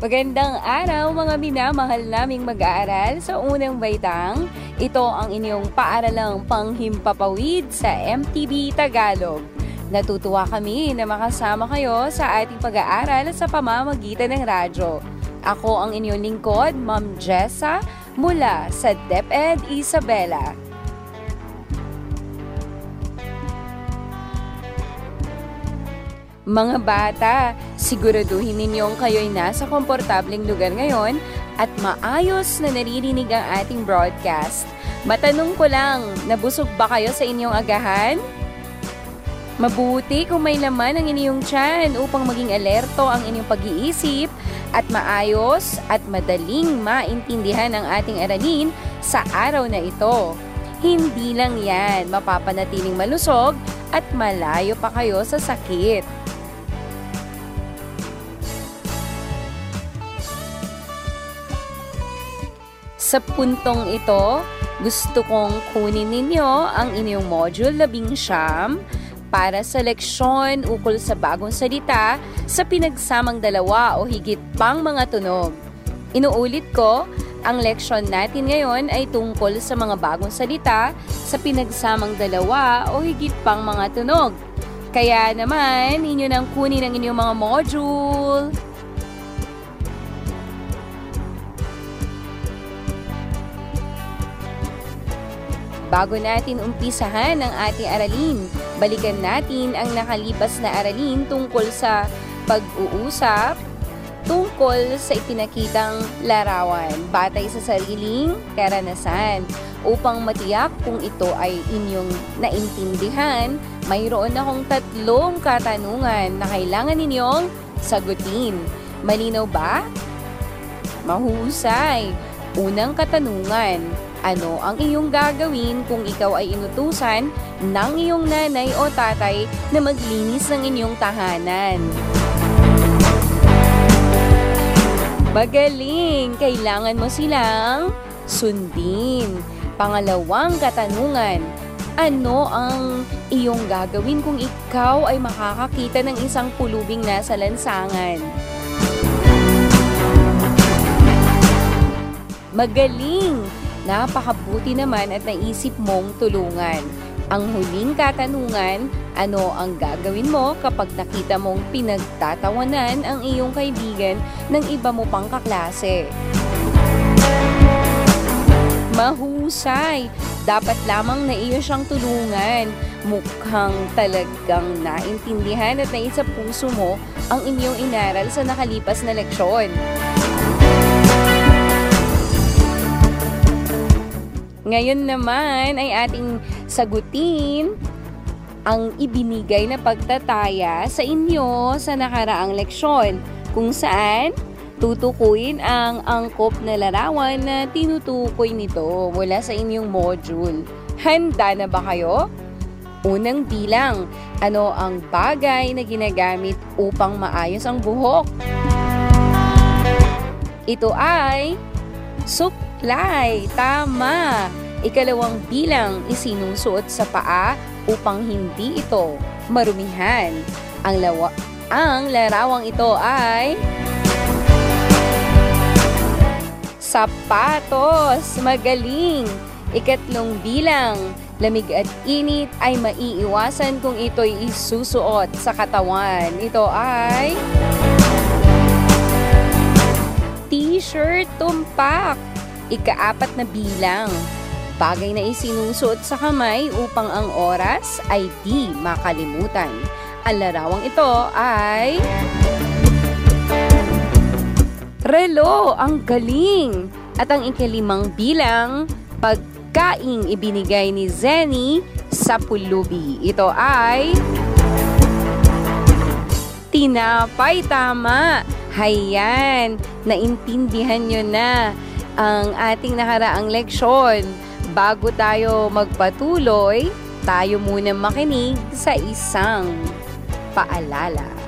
Magandang araw mga minamahal naming mag-aaral sa unang baitang. Ito ang inyong paaralang panghimpapawid sa MTV Tagalog. Natutuwa kami na makasama kayo sa ating pag-aaral sa pamamagitan ng radyo. Ako ang inyong lingkod, Ma'am Jessa, mula sa DepEd Isabela. Mga bata, siguraduhin ninyong kayo'y nasa komportableng lugar ngayon at maayos na naririnig ang ating broadcast. Matanong ko lang, nabusog ba kayo sa inyong agahan? Mabuti kung may laman ang inyong tiyan upang maging alerto ang inyong pag-iisip at maayos at madaling maintindihan ang ating aralin sa araw na ito. Hindi lang yan, mapapanatiling malusog at malayo pa kayo sa sakit. Sa puntong ito, gusto kong kunin ninyo ang inyong module labing siyam para sa leksyon ukol sa bagong salita sa pinagsamang dalawa o higit pang mga tunog. Inuulit ko, ang leksyon natin ngayon ay tungkol sa mga bagong salita sa pinagsamang dalawa o higit pang mga tunog. Kaya naman, inyo nang kunin ang inyong mga module. Bago natin umpisahan ang ating aralin, balikan natin ang nakalipas na aralin tungkol sa pag-uusap tungkol sa ipinakitang larawan batay sa sariling karanasan. Upang matiyak kung ito ay inyong naintindihan, mayroon akong tatlong katanungan na kailangan ninyong sagutin. Malinaw ba? Mahusay. Unang katanungan, ano ang iyong gagawin kung ikaw ay inutusan ng iyong nanay o tatay na maglinis ng inyong tahanan? Magaling! Kailangan mo silang sundin. Pangalawang katanungan, ano ang iyong gagawin kung ikaw ay makakakita ng isang pulubing nasa lansangan? Magaling! Napakabuti naman at naisip mong tulungan. Ang huling katanungan, ano ang gagawin mo kapag nakita mong pinagtatawanan ang iyong kaibigan ng iba mo pang kaklase? Mahusay! Dapat lamang na iyo siyang tulungan. Mukhang talagang naintindihan at naisa puso mo ang inyong inaral sa nakalipas na leksyon. Ngayon naman ay ating sagutin ang ibinigay na pagtataya sa inyo sa nakaraang leksyon kung saan tutukuyin ang angkop na larawan na tinutukoy nito mula sa inyong module. Handa na ba kayo? Unang bilang, ano ang bagay na ginagamit upang maayos ang buhok? Ito ay suklay. Tama! Ikalawang bilang, isinusuot sa paa upang hindi ito marumihan. Ang, lawa, ang larawang ito ay sapatos. Magaling! Ikatlong bilang, lamig at init ay maiiwasan kung ito'y isusuot sa katawan. Ito ay t-shirt tumpak. Ikaapat na bilang, bagay na isinusuot sa kamay upang ang oras ay di makalimutan. Ang larawang ito ay... Relo, ang galing! At ang ikalimang bilang, pag pagkaing ibinigay ni Zenny sa pulubi. Ito ay tinapay tama. Hayan, naintindihan nyo na ang ating nakaraang leksyon. Bago tayo magpatuloy, tayo muna makinig sa isang paalala.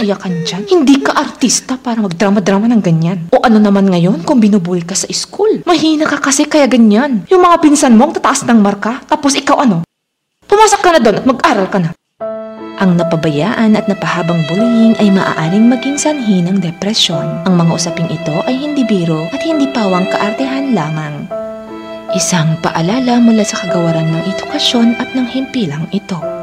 Akong maiiyakan dyan. Hindi ka artista para magdrama-drama ng ganyan. O ano naman ngayon kung binubuli ka sa school? Mahina ka kasi kaya ganyan. Yung mga pinsan mo ang tataas ng marka, tapos ikaw ano? Pumasok ka na doon at mag-aral ka na. Ang napabayaan at napahabang bullying ay maaaring maging sanhi ng depresyon. Ang mga usaping ito ay hindi biro at hindi pawang kaartehan lamang. Isang paalala mula sa kagawaran ng edukasyon at ng himpilang ito.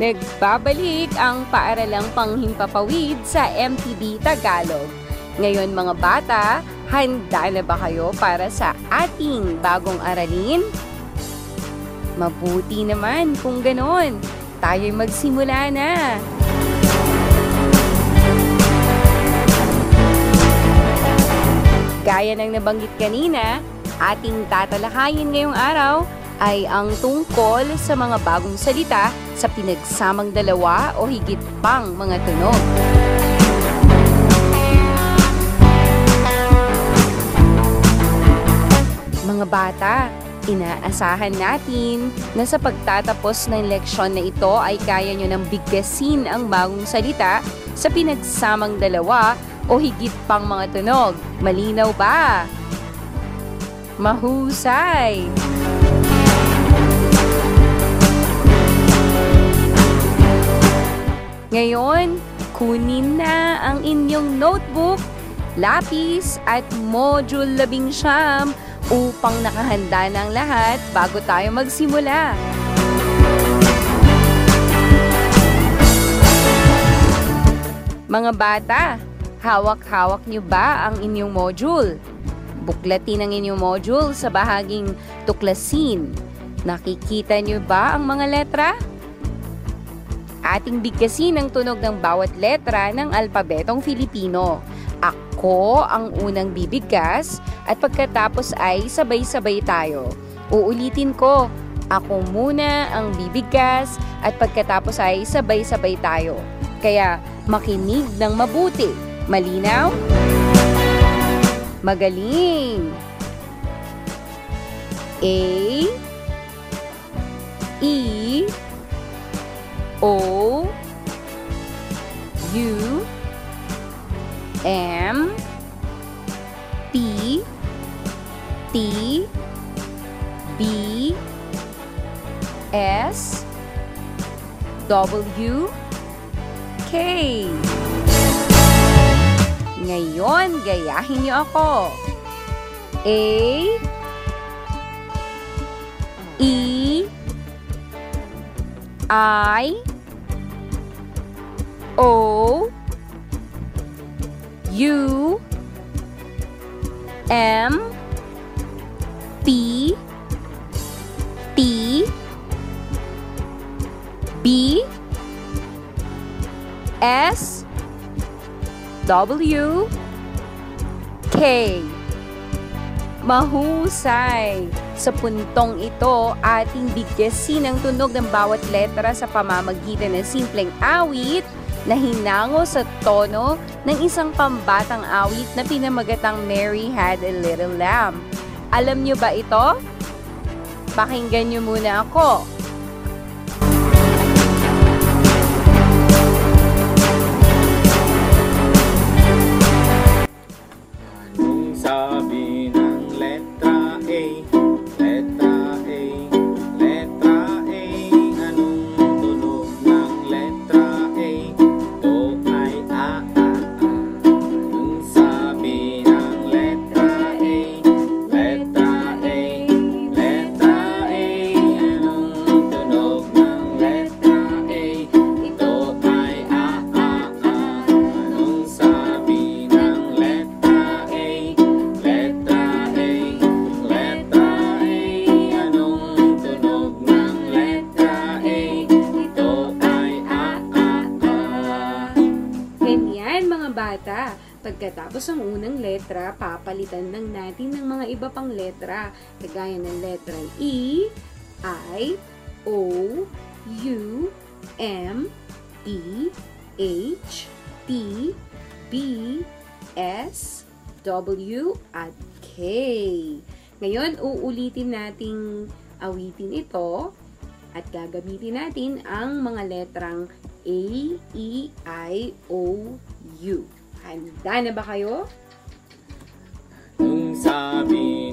Nagbabalik ang paaralang panghimpapawid sa MTB Tagalog. Ngayon mga bata, handa na ba kayo para sa ating bagong aralin? Mabuti naman kung ganon. Tayo'y magsimula na. Gaya ng nabanggit kanina, ating tatalakayin ngayong araw ay ang tungkol sa mga bagong salita sa pinagsamang dalawa o higit pang mga tunog. Mga bata, inaasahan natin na sa pagtatapos ng leksyon na ito ay kaya nyo nang bigkasin ang bagong salita sa pinagsamang dalawa o higit pang mga tunog. Malinaw ba? Mahusay! Ngayon, kunin na ang inyong notebook, lapis at module labing siyam upang nakahanda ng lahat bago tayo magsimula. Mga bata, hawak-hawak niyo ba ang inyong module? Buklatin ang inyong module sa bahaging tuklasin. Nakikita niyo ba ang mga letra? Ating bigkasin ang tunog ng bawat letra ng alpabetong Filipino. Ako ang unang bibigkas at pagkatapos ay sabay-sabay tayo. Uulitin ko, ako muna ang bibigkas at pagkatapos ay sabay-sabay tayo. Kaya makinig ng mabuti. Malinaw? Magaling! A E O U M P T B S W K Ngayon, gayahin niyo ako. A E I O U M P T B S W K Mahusay! Sa puntong ito, ating bigyasin ang tunog ng bawat letra sa pamamagitan ng simpleng awit na hinango sa tono ng isang pambatang awit na pinamagatang Mary Had a Little Lamb. Alam niyo ba ito? Pakinggan niyo muna ako. Pagkatapos ang unang letra, papalitan lang natin ng mga iba pang letra. Kagaya ng letra E, I, O, U, M, E, H, T, B, S, W, at K. Ngayon, uulitin nating awitin ito at gagamitin natin ang mga letrang A, E, I, O, U. Handa na ba kayo? Nung sabi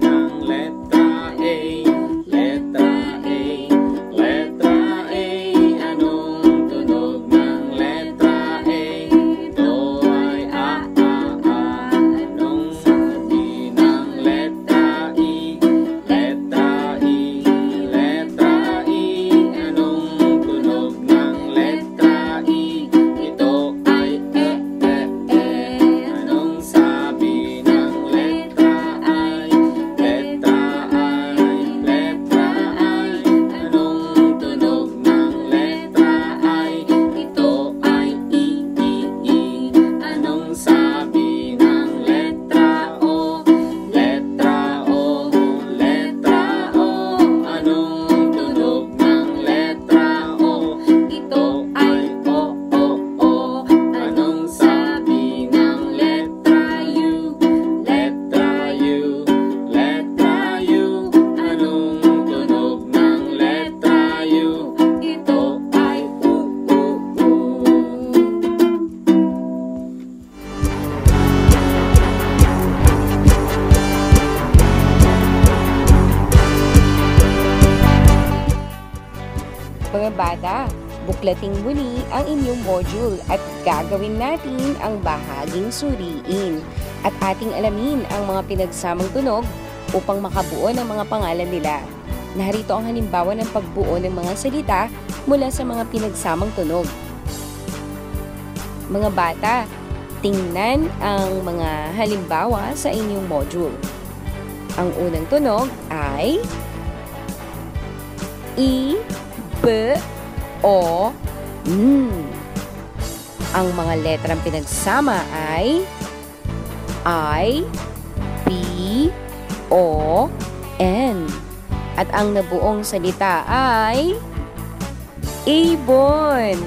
bahaging suriin at ating alamin ang mga pinagsamang tunog upang makabuo ng mga pangalan nila. Narito ang halimbawa ng pagbuo ng mga salita mula sa mga pinagsamang tunog. Mga bata, tingnan ang mga halimbawa sa inyong module. Ang unang tunog ay I, B, O, N. Ang mga letrang pinagsama ay I, P, O, N. At ang nabuong salita ay Ibon.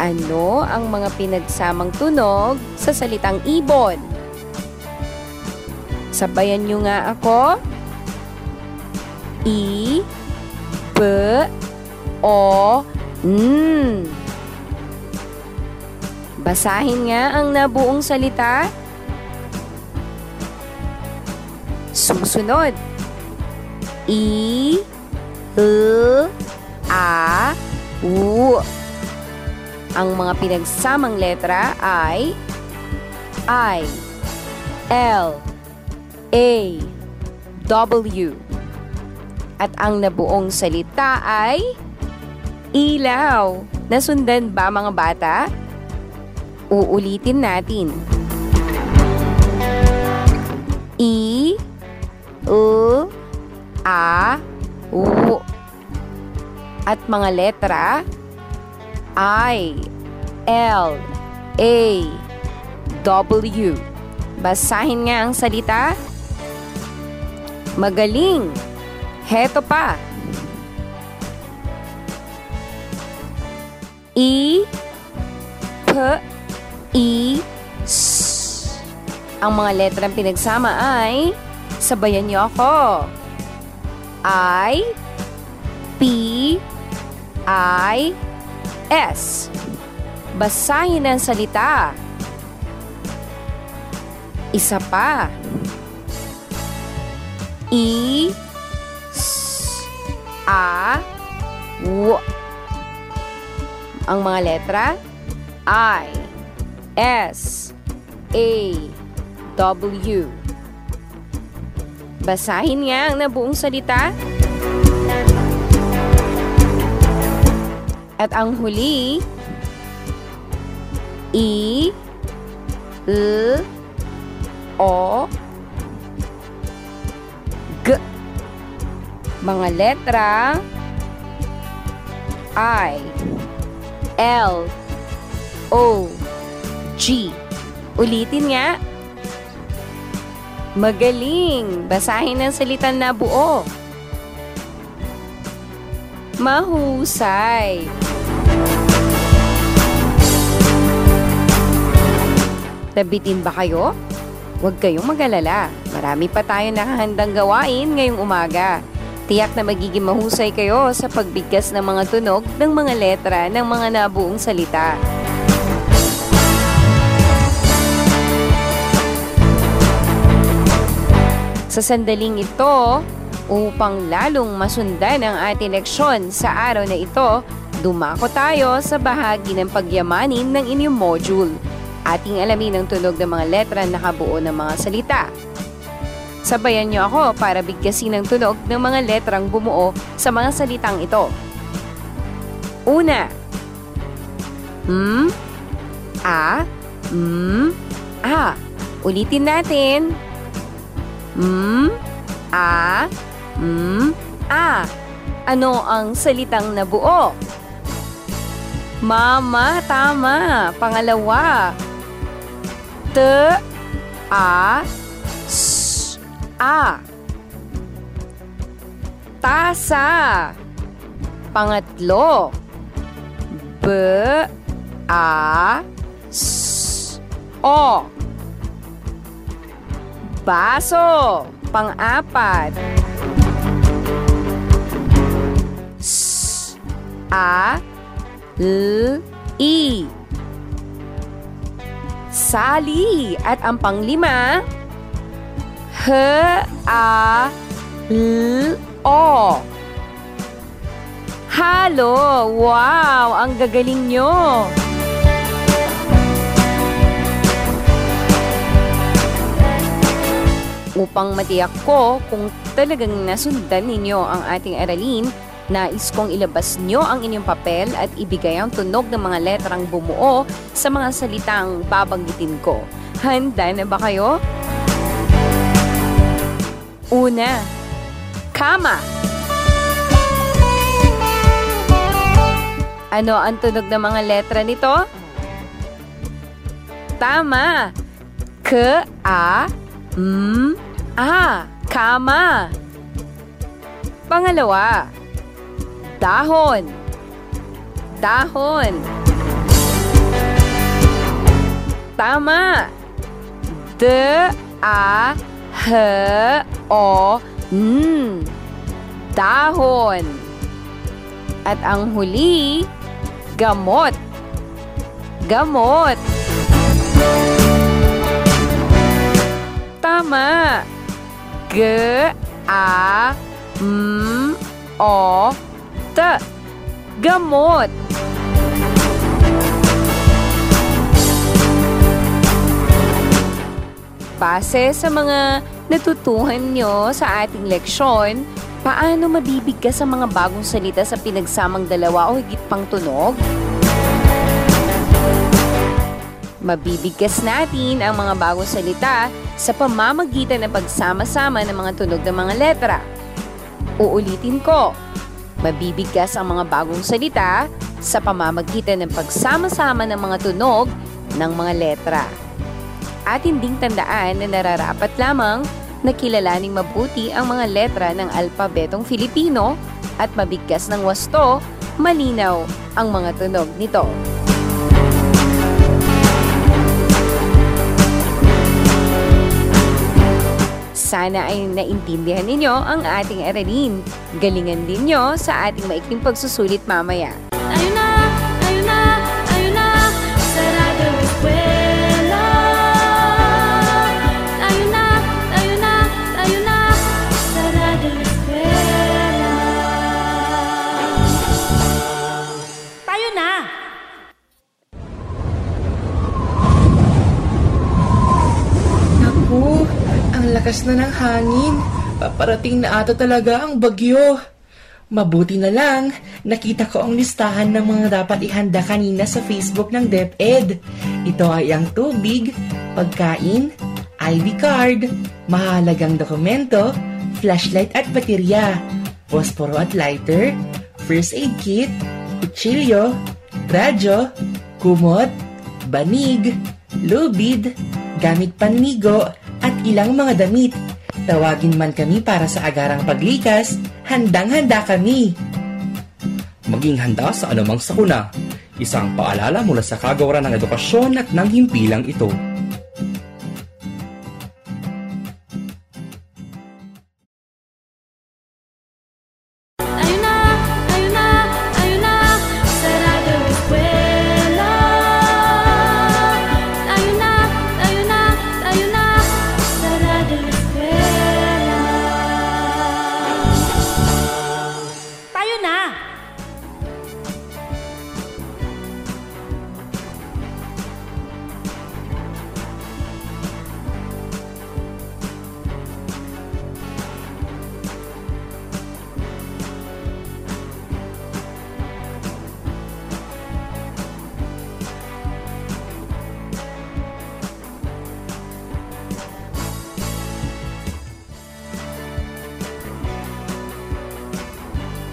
Ano ang mga pinagsamang tunog sa salitang ibon? Sabayan nyo nga ako. I, B, O, N. Basahin nga ang nabuong salita. Susunod. I, L, A, U. Ang mga pinagsamang letra ay I, L, A, W. At ang nabuong salita ay ilaw. Nasundan ba mga bata? Uulitin natin. I, U, A, U. At mga letra I, L, A, W. Basahin nga ang salita. Magaling. Heto pa. I, P, I, S. Ang mga letrang pinagsama ay, sabayan niyo ako. I, P, I, S. Basahin ang salita. Isa pa. I, S, A, W. Ang mga letra I, S, A, W. Basahin nga ang nabuong salita. At ang huli, I, L, O, G. Mga letra I, L, O, G. Ulitin nga. Magaling. Basahin ang salitan na buo. Mahusay. Nabitin ba kayo? Huwag kayong mag-alala. Marami pa tayong nakahandang gawain ngayong umaga. Tiyak na magiging mahusay kayo sa pagbigkas ng mga tunog ng mga letra ng mga nabuong salita. Sa sandaling ito, upang lalong masundan ang ating leksyon sa araw na ito, dumako tayo sa bahagi ng pagyamanin ng inyong module. Ating alamin ang tunog ng mga letra na nakabuo ng mga salita. Sabayan niyo ako para bigkasin ang tunog ng mga letrang bumuo sa mga salitang ito. Una. M, A, M, A. Ulitin natin. M, A, M, A. Ano ang salitang nabuo? Mama, tama. Pangalawa. T, A, S, A. Tasa. Pangatlo. B, A, S, O. Baso. Pang-apat. S, A, L, I. Sali. At ang panglima, H, A, L, O. Halo! Wow! Ang gagaling nyo! Upang matiyak ko kung talagang nasundan ninyo ang ating aralin, nais kong ilabas nyo ang inyong papel at ibigay ang tunog ng mga letrang bumuo sa mga salitang babanggitin ko. Handa na ba kayo? Una, kama. Ano ang tunog ng mga letra nito? Tama. K, A, M, A. Kama. Pangalawa. Dahon. Dahon. Tama. D, A, H, O, N. Dahon. At ang huli, gamot. Gamot. Tama. G, A, M, O, T. Gamot. Base sa mga natutuhan nyo sa ating leksyon, paano mabibigkas ang mga bagong salita sa pinagsamang dalawa o higit pang tunog? Mabibigkas natin ang mga bagong salita sa pamamagitan ng pagsama-sama ng mga tunog ng mga letra. Uulitin ko, mabibigkas ang mga bagong salita sa pamamagitan ng pagsama-sama ng mga tunog ng mga letra. At hinding tandaan na nararapat lamang na kilalaning mabuti ang mga letra ng alpabetong Filipino at mabigkas ng wasto, malinaw ang mga tunog nito. Sana ay naintindihan ninyo ang ating aralin. Galingan din nyo sa ating maikling pagsusulit mamaya. Lakas na ng hangin. Paparating na ata talaga ang bagyo. Mabuti na lang, nakita ko ang listahan ng mga dapat ihanda kanina sa Facebook ng DepEd. Ito ay ang tubig, pagkain, ID card, mahalagang dokumento, flashlight at baterya, posporo at lighter, first aid kit, kutsilyo, radyo, kumot, banig, lubid, gamit panligo, ilang mga damit. Tawagin man kami para sa agarang paglikas, handang-handa kami. Maging handa sa anumang sakuna. Isang paalala mula sa kagawaran ng edukasyon at ng himpilang ito.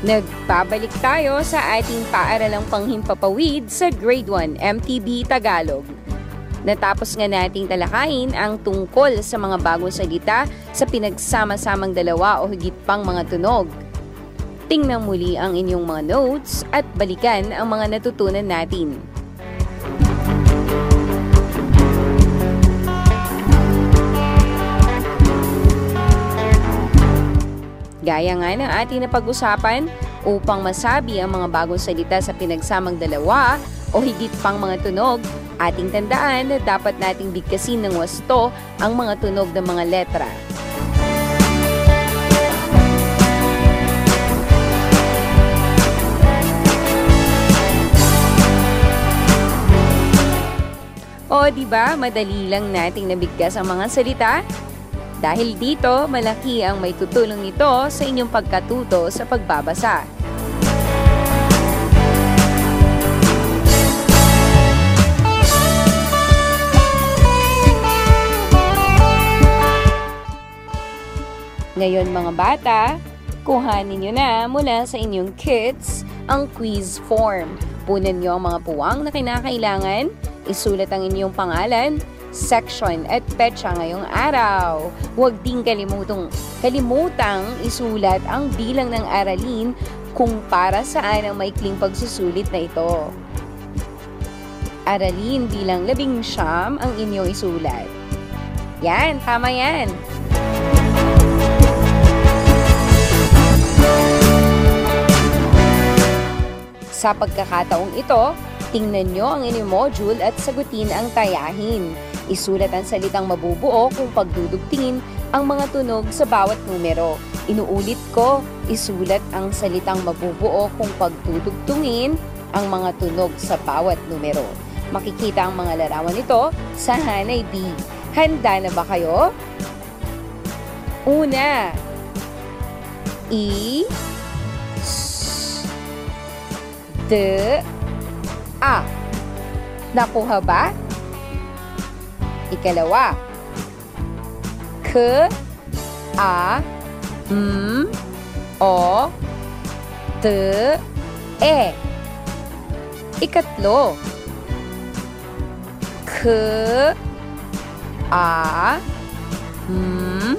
Nagbabalik tayo sa ating paaralang panghimpapawid sa Grade 1 MTB Tagalog. Natapos nga nating talakayin ang tungkol sa mga bagong salita sa pinagsama-samang dalawa o higit pang mga tunog. Tingnan muli ang inyong mga notes at balikan ang mga natutunan natin. Gaya nga ng ating napag-usapan, upang masabi ang mga bagong salita sa pinagsamang dalawa o higit pang mga tunog, ating tandaan na dapat nating bigkasin ng wasto ang mga tunog ng mga letra. O di ba madali lang nating nabigkas ang mga salita? Dahil dito, malaki ang may tutulong nito sa inyong pagkatuto sa pagbabasa. Ngayon mga bata, kuhanin nyo na mula sa inyong kits ang quiz form. Punan nyo ang mga puwang na kinakailangan, isulat ang inyong pangalan, section at petsa ngayong araw. Huwag din kalimutang, kalimutang isulat ang bilang ng aralin kung para saan ang maikling pagsusulit na ito. Aralin bilang labing siyam ang inyong isulat. Yan, tama yan. Sa pagkakataong ito, tingnan nyo ang inyong module at sagutin ang tayahin. Isulat ang salitang mabubuo kung pagdudugtingin ang mga tunog sa bawat numero. Inuulit ko, isulat ang salitang mabubuo kung pagdudugtungin ang mga tunog sa bawat numero. Makikita ang mga larawan nito sa Hanay B. Handa na ba kayo? Una, I, S, D, A. Nakuha ba? Ikalawa. K, A, M, O, T, E. Ikatlo. K, A, M,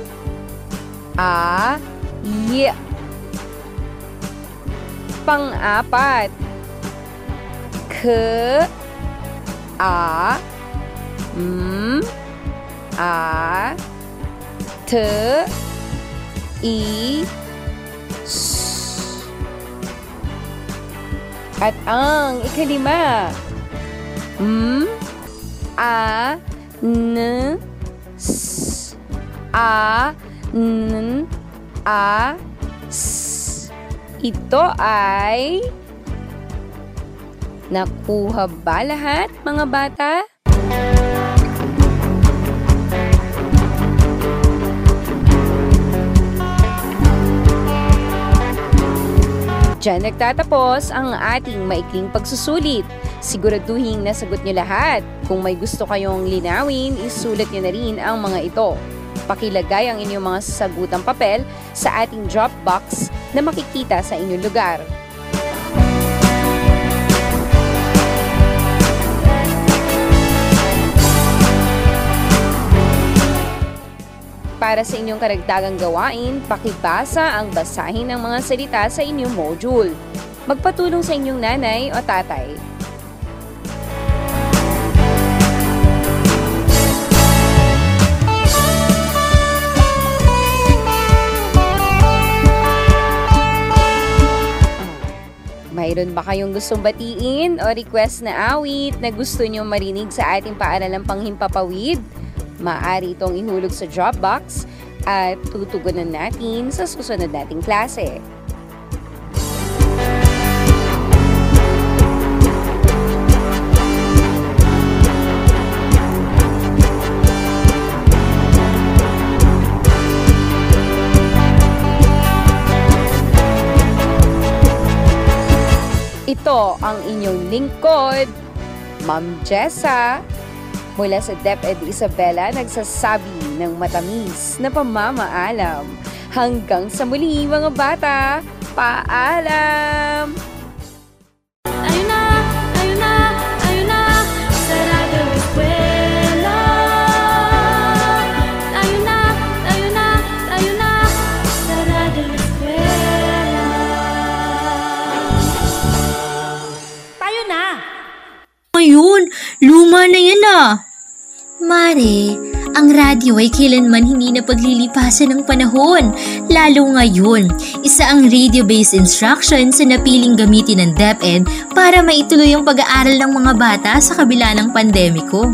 A, Y. Pang-apat. K, A, M, A, T, S. At ang ikalima. M, A, N, S, A, N, A, S. Ito ay... Nakuha ba lahat, mga bata? Diyan nagtatapos ang ating maikling pagsusulit. Siguraduhin nasagot nyo lahat. Kung may gusto kayong linawin, isulat nyo na rin ang mga ito. Pakilagay ang inyong mga sasagutang papel sa ating drop box na makikita sa inyong lugar. Para sa inyong karagdagang gawain, pakibasa ang basahin ng mga salita sa inyong module. Magpatulong sa inyong nanay o tatay. Mayroon ba kayong gustong batiin o request na awit na gusto nyo marinig sa ating paaralang panghimpapawid? Maaari itong ihulog sa Dropbox at tutugunan natin sa susunod nating klase. Ito ang inyong lingkod, Ma'am Jessa, mula sa DepEd Isabela nagsasabi ng matamis na pamamaalam. Hanggang sa muli mga bata, paalam! Tayo na, tayo na, tayo na, sarado eskwela. Tayo na, tayo na, tayo na, sarado eskwela. Tayo na! Ngayon, luma na yan ah. Mare, ang radyo ay kailanman hindi na paglilipasan ng panahon. Lalo ngayon, isa ang radio-based instruction sa napiling gamitin ng DepEd para maituloy ang pag-aaral ng mga bata sa kabila ng pandemiko.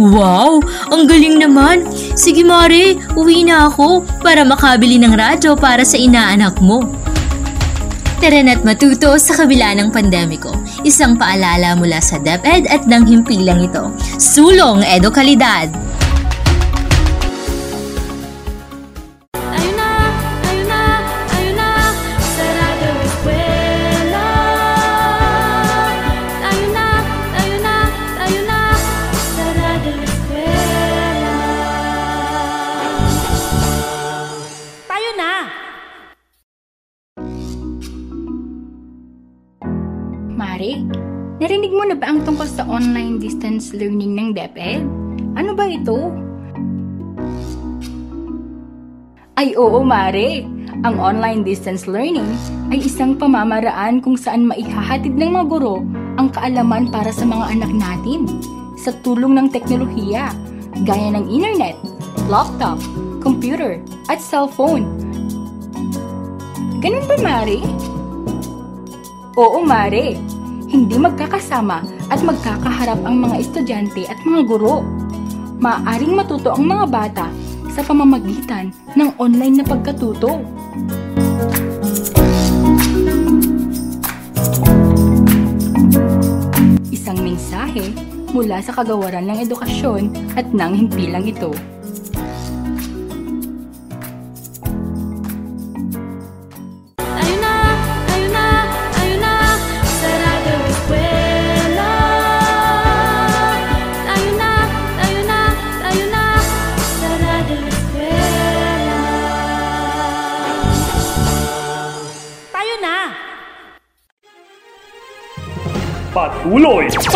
Wow! Ang galing naman! Sige Mare, uwi na ako para makabili ng radyo para sa inaanak mo. Tara na't matuto sa kabila ng pandemiko. Isang paalala mula sa DepEd at ng himpilang ito. Sulong Edukalidad! Distance learning ng DepEd? Ano ba ito? Ay oo, Mare. Ang online distance learning ay isang pamamaraan kung saan maihahatid ng mga guro ang kaalaman para sa mga anak natin sa tulong ng teknolohiya gaya ng internet, laptop, computer, at cellphone. Ganun ba, Mare? Oo, Mare. Hindi magkakasama at magkakaharap ang mga estudyante at mga guro. Maaring matuto ang mga bata sa pamamagitan ng online na pagkatuto. Isang mensahe mula sa kagawaran ng edukasyon at ng himpilang ito.